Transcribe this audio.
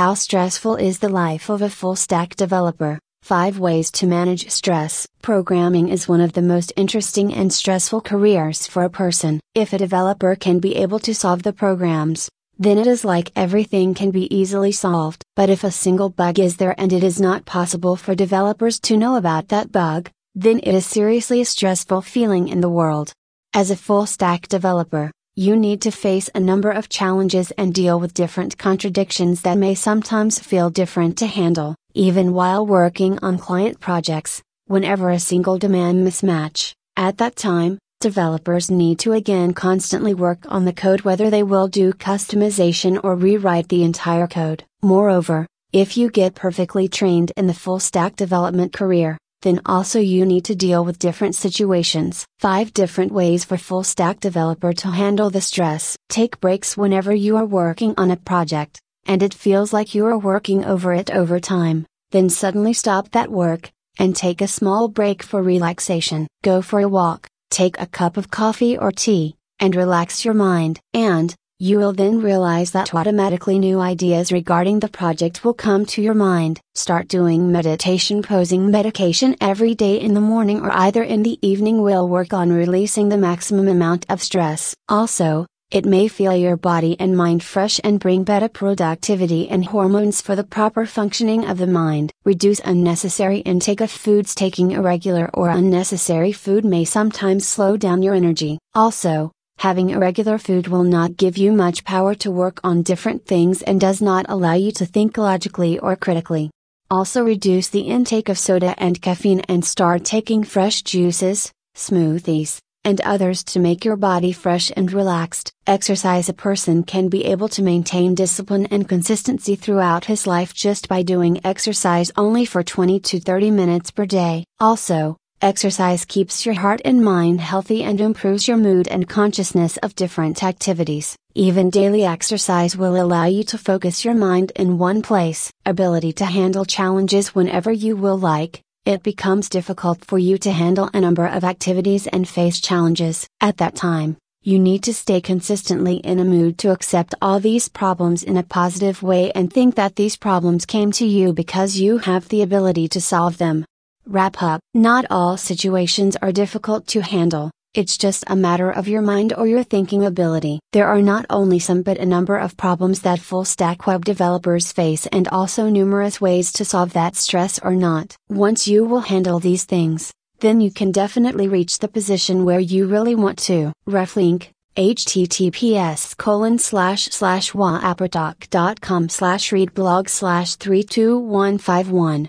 How stressful is the life of a full stack developer? 5 Ways to Manage Stress. Programming is one of the most interesting and stressful careers for a person. If a developer can be able to solve the programs, then it is like everything can be easily solved. But if a single bug is there and it is not possible for developers to know about that bug, then it is seriously a stressful feeling in the world. As a full stack developer, you need to face a number of challenges and deal with different contradictions that may sometimes feel different to handle, even while working on client projects, whenever a single demand mismatch. At that time, Developers need to again constantly work on the code whether they will do customization or rewrite the entire code. Moreover, if you get perfectly trained in the full stack development career, then also you need to deal with different situations. 5 different ways for full stack developer to handle the stress. Take breaks whenever you are working on a project, and it feels like you are working over it over time. Then suddenly stop that work, and take a small break for relaxation. Go for a walk, take a cup of coffee or tea, and relax your mind. And, you will then realize that automatically new ideas regarding the project will come to your mind. Start doing meditation posing medication every day in the morning or either in the evening will work on releasing the maximum amount of stress. Also, it may feel your body and mind fresh and bring better productivity and hormones for the proper functioning of the mind. Reduce unnecessary intake of foods. Taking irregular or unnecessary food may sometimes slow down your energy. Also, having irregular food will not give you much power to work on different things and does not allow you to think logically or critically. Also, reduce the intake of soda and caffeine and start taking fresh juices, smoothies, and others to make your body fresh and relaxed. Exercise A person can be able to maintain discipline and consistency throughout his life just by doing exercise only for 20 to 30 minutes per day. Also, exercise keeps your heart and mind healthy and improves your mood and consciousness of different activities. Even daily exercise will allow you to focus your mind in one place. Ability to handle challenges whenever you will like, it becomes difficult for you to handle a number of activities and face challenges. At that time, you need to stay consistently in a mood to accept all these problems in a positive way and think that these problems came to you because you have the ability to solve them. Wrap up. Not all situations are difficult to handle. It's just a matter of your mind or your thinking ability. There are not only some but a number of problems that full stack web developers face and also numerous ways to solve that stress or not. Once you will handle these things, then you can definitely reach the position where you really want to. Ref link https colon slash slash slash read blog slash 32151